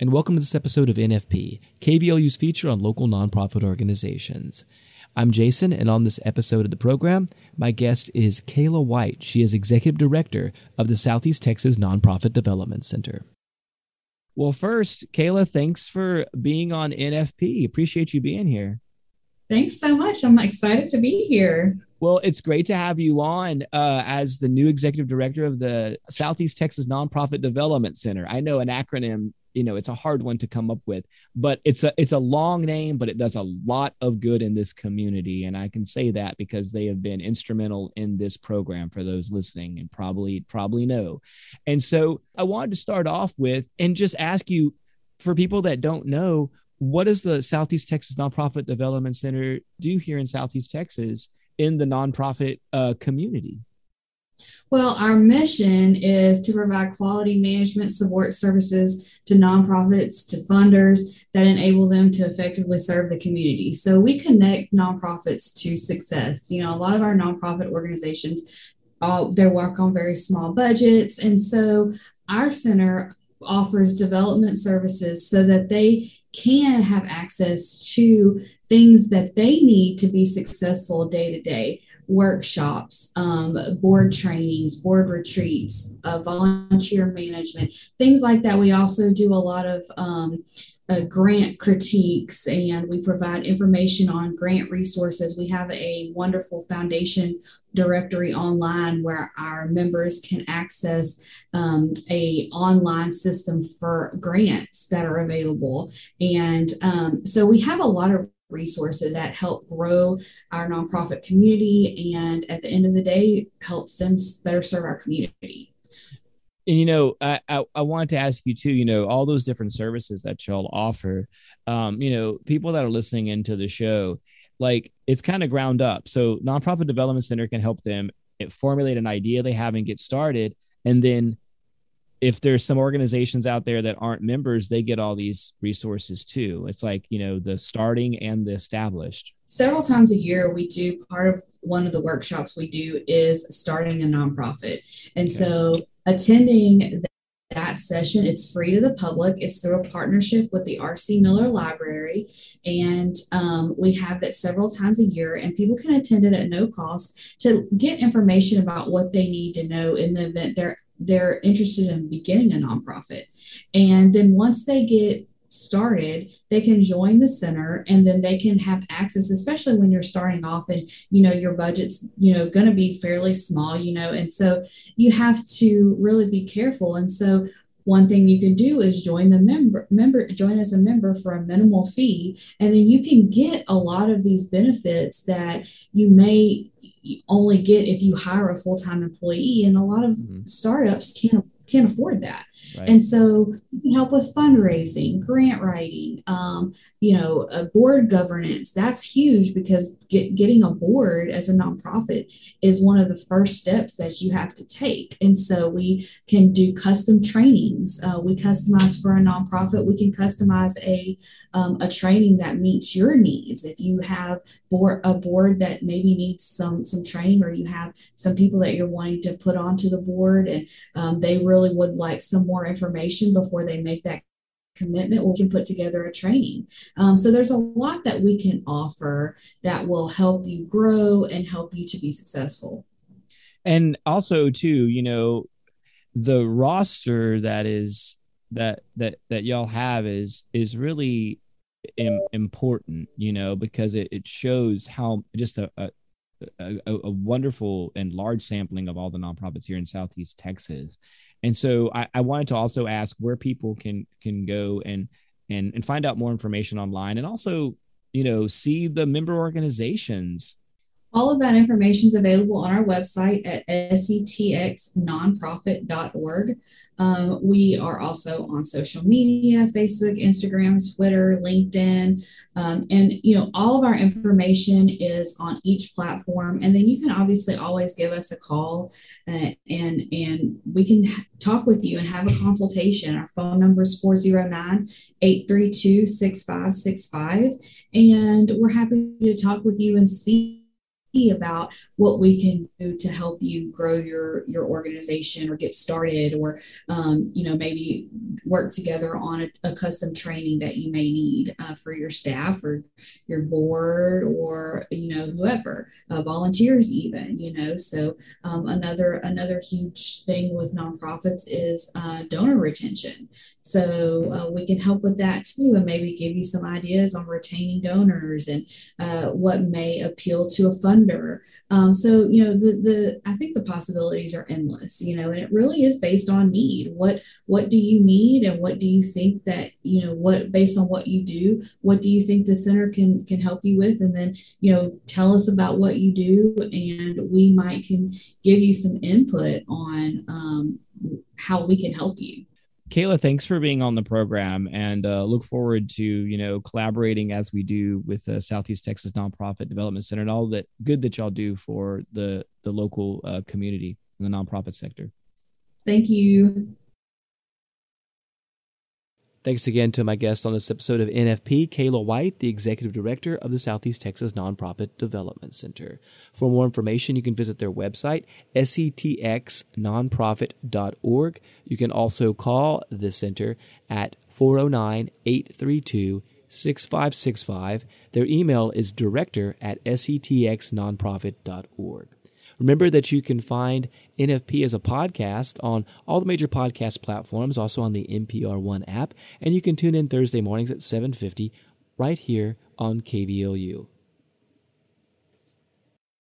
and welcome to this episode of NFP, KVLU's feature on local nonprofit organizations. I'm Jason, and on this episode of the program, my guest is Kayla White. She is Executive Director of the Southeast Texas Nonprofit Development Center. Well, first, Kayla, thanks for being on NFP. Appreciate you being here. Thanks so much. I'm excited to be here. Well, it's great to have you on uh, as the new executive director of the Southeast Texas Nonprofit Development Center. I know an acronym you know it's a hard one to come up with but it's a it's a long name but it does a lot of good in this community. And i can say that because they have been instrumental in this program for those listening and probably probably know. And so i wanted to start off with and just ask you for people that don't know what does the southeast texas nonprofit development center do here in southeast texas in the nonprofit uh, community well, our mission is to provide quality management support services to nonprofits, to funders that enable them to effectively serve the community. So we connect nonprofits to success. You know, a lot of our nonprofit organizations, all they work on very small budgets. And so our center offers development services so that they can have access to things that they need to be successful day to day workshops, um, board trainings, board retreats, uh, volunteer management, things like that. We also do a lot of um, uh, grant critiques and we provide information on grant resources. We have a wonderful foundation directory online where our members can access um, a online system for grants that are available. And um, so we have a lot of resources that help grow our nonprofit community and at the end of the day helps them better serve our community and you know I, I, I wanted to ask you too you know all those different services that y'all offer um you know people that are listening into the show like it's kind of ground up so nonprofit development center can help them formulate an idea they have and get started and then if there's some organizations out there that aren't members, they get all these resources too. It's like, you know, the starting and the established. Several times a year, we do part of one of the workshops we do is starting a nonprofit. And okay. so attending that session. It's free to the public. It's through a partnership with the R.C. Miller Library. And um, we have it several times a year, and people can attend it at no cost to get information about what they need to know in the event they're they're interested in beginning a nonprofit. And then once they get started they can join the center and then they can have access especially when you're starting off and you know your budget's you know going to be fairly small you know and so you have to really be careful. And so one thing you can do is join the member member join as a member for a minimal fee. And then you can get a lot of these benefits that you may only get if you hire a full-time employee. And a lot of mm-hmm. startups can't can't afford that Right. And so you can help with fundraising, grant writing, um, you know, a board governance. That's huge because get, getting a board as a nonprofit is one of the first steps that you have to take. And so we can do custom trainings. Uh, we customize for a nonprofit. We can customize a um, a training that meets your needs. If you have board a board that maybe needs some some training, or you have some people that you're wanting to put onto the board, and um, they really would like some more information before they make that commitment, we can put together a training. Um, so there's a lot that we can offer that will help you grow and help you to be successful. And also, too, you know, the roster that is that that that y'all have is is really Im- important, you know, because it, it shows how just a, a a, a, wonderful and large sampling of all the nonprofits here in Southeast Texas. And so I, I wanted to also ask where people can can go and and and find out more information online and also, you know, see the member organizations all of that information is available on our website at setxnonprofit.org. Um, we are also on social media Facebook, Instagram, Twitter, LinkedIn. Um, and, you know, all of our information is on each platform. And then you can obviously always give us a call uh, and, and we can talk with you and have a consultation. Our phone number is 409 832 6565. And we're happy to talk with you and see about what we can do to help you grow your your organization or get started or um, you know maybe work together on a, a, custom training that you may need uh, for your staff or your board or you know whoever uh, volunteers even you know? So um, another another huge thing with nonprofits is uh, donor retention. So uh, we can help with that too and maybe give you some ideas on retaining donors and uh, what may appeal to a funder. Um, so you know the the i think the possibilities are endless you know and it really is based on need. What what do you need and what do you think that you know what based on what you do what do you think the center can can help you with and then you know tell us about what you do and we might can give you some input on um, how we can help you Kayla, thanks for being on the program, and uh, look forward to you know collaborating as we do with the Southeast Texas Nonprofit Development Center and all that good that y'all do for the the local uh, community in the nonprofit sector. Thank you. Thanks again to my guest on this episode of NFP, Kayla White, the Executive Director of the Southeast Texas Nonprofit Development Center. For more information, you can visit their website, setxnonprofit.org. You can also call the center at 409 832 6565. Their email is director at setxnonprofit.org. Remember that you can find NFP as a podcast on all the major podcast platforms, also on the NPR One app, and you can tune in Thursday mornings at 7:50 right here on KVLU.